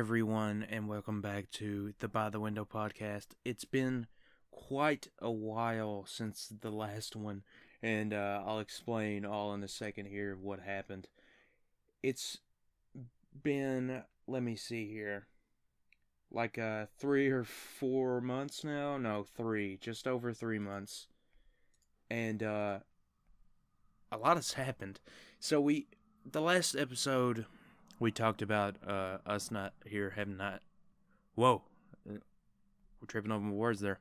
everyone, and welcome back to the By the Window podcast. It's been quite a while since the last one, and uh, I'll explain all in a second here what happened. It's been, let me see here, like uh, three or four months now. No, three, just over three months, and uh, a lot has happened. So we, the last episode we talked about uh, us not here having not. Whoa, we're tripping over words there.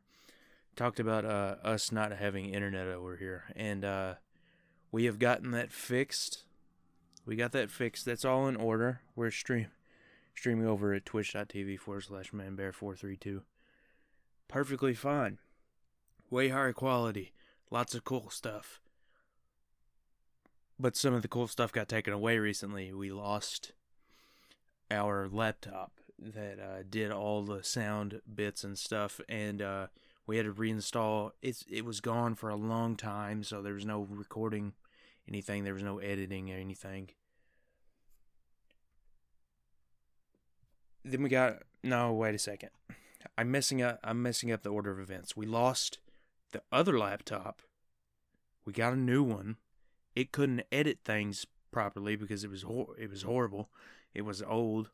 Talked about uh, us not having internet over here, and uh, we have gotten that fixed. We got that fixed. That's all in order. We're stream streaming over at twitch.tv forward slash manbear432. Perfectly fine. Way higher quality. Lots of cool stuff. But some of the cool stuff got taken away recently. We lost our laptop that uh, did all the sound bits and stuff, and uh, we had to reinstall. It's it was gone for a long time, so there was no recording anything. There was no editing or anything. Then we got no. Wait a second. I'm messing up. I'm messing up the order of events. We lost the other laptop. We got a new one. It couldn't edit things properly because it was hor- it was horrible. It was old.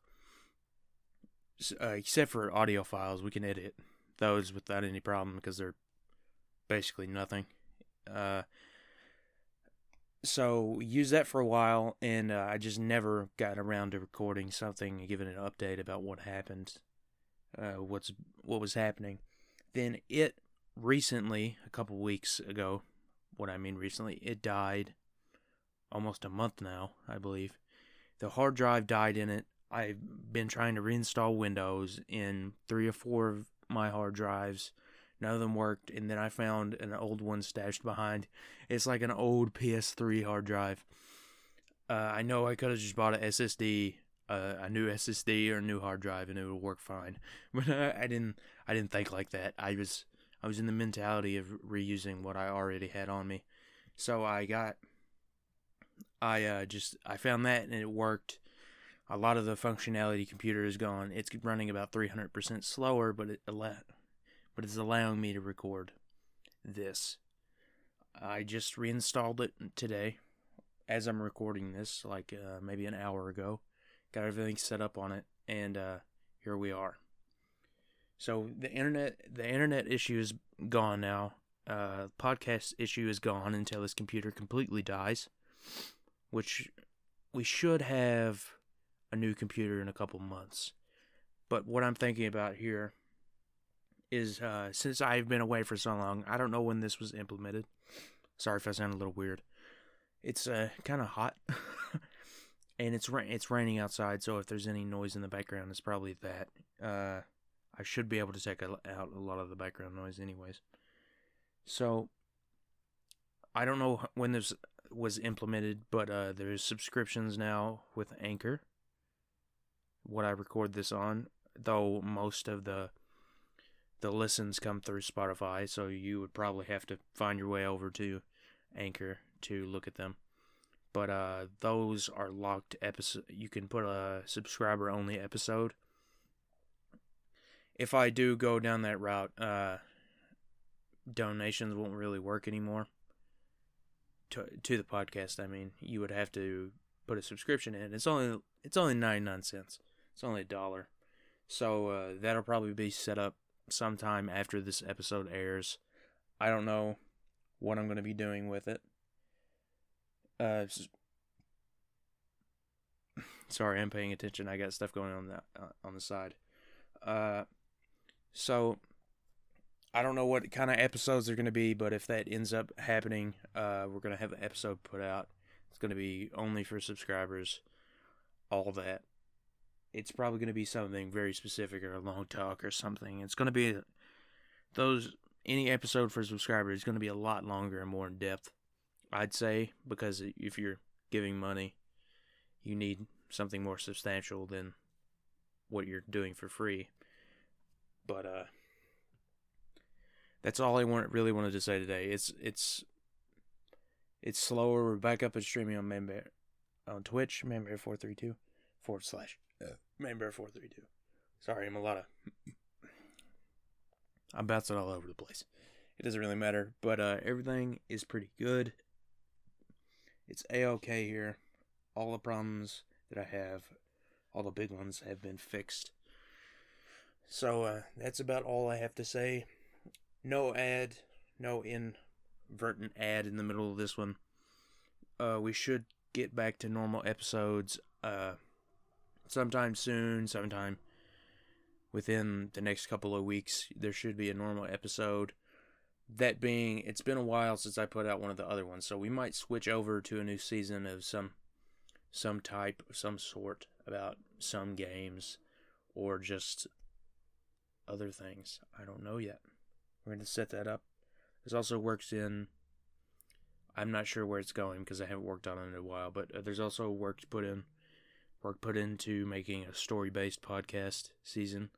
Uh, except for audio files, we can edit those without any problem because they're basically nothing. Uh, so use that for a while, and uh, I just never got around to recording something and giving an update about what happened, uh, what's what was happening. Then it recently, a couple weeks ago, what I mean recently, it died. Almost a month now, I believe. The hard drive died in it. I've been trying to reinstall Windows in three or four of my hard drives. None of them worked, and then I found an old one stashed behind. It's like an old PS3 hard drive. Uh, I know I could have just bought a SSD, uh, a new SSD or a new hard drive, and it would work fine. But uh, I didn't. I didn't think like that. I was. I was in the mentality of reusing what I already had on me. So I got I uh, just I found that and it worked. A lot of the functionality computer is gone. It's running about 300% slower, but it but it's allowing me to record this. I just reinstalled it today as I'm recording this, like uh, maybe an hour ago. Got everything set up on it, and uh, here we are. So the internet, the internet issue is gone now. Uh, podcast issue is gone until this computer completely dies which we should have a new computer in a couple months. But what I'm thinking about here is uh, since I've been away for so long, I don't know when this was implemented. Sorry if I sound a little weird. It's uh, kind of hot, and it's ra- it's raining outside. So if there's any noise in the background, it's probably that. Uh, I should be able to take out a lot of the background noise, anyways. So I don't know when this was implemented, but uh, there's subscriptions now with Anchor. What I record this on, though most of the the listens come through Spotify, so you would probably have to find your way over to Anchor to look at them. But uh, those are locked episode. You can put a subscriber only episode. If I do go down that route, uh, donations won't really work anymore to to the podcast, I mean, you would have to put a subscription in. It's only it's only ninety nine cents. It's only a dollar. So uh, that'll probably be set up sometime after this episode airs. I don't know what I'm going to be doing with it. Uh, sorry, I'm paying attention. I got stuff going on that uh, on the side. Uh, so I don't know what kind of episodes they're going to be, but if that ends up happening, uh, we're going to have an episode put out. It's going to be only for subscribers, all that. It's probably going to be something very specific or a long talk or something. It's going to be those any episode for subscribers is going to be a lot longer and more in depth. I'd say because if you're giving money, you need something more substantial than what you're doing for free. But uh that's all I want really wanted to say today. It's it's it's slower. We're back up and streaming on Manbear on Twitch, Manbear432 forward slash uh, Manbear432. Sorry, I'm a lot of. I'm bouncing all over the place. It doesn't really matter, but uh, everything is pretty good. It's a okay here. All the problems that I have, all the big ones, have been fixed. So uh, that's about all I have to say. No ad, no inadvertent ad in the middle of this one. Uh, we should get back to normal episodes uh, sometime soon, sometime within the next couple of weeks. There should be a normal episode. That being, it's been a while since I put out one of the other ones, so we might switch over to a new season of some some type, some sort about some games or just other things. I don't know yet. We're going to set that up. This also works in. I'm not sure where it's going because I haven't worked on it in a while, but uh, there's also work to put in, work put into making a story-based podcast season,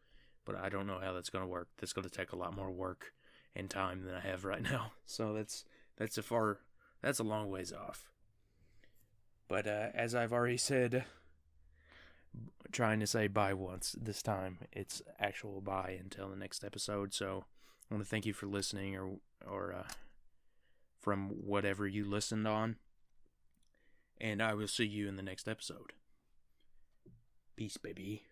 but I don't know how that's going to work. That's going to take a lot more work and time than I have right now. So that's that's a far that's a long ways off. But uh, as I've already said, trying to say bye once this time, it's actual bye until the next episode. So I want to thank you for listening or or uh, from whatever you listened on. And I will see you in the next episode. Peace, baby.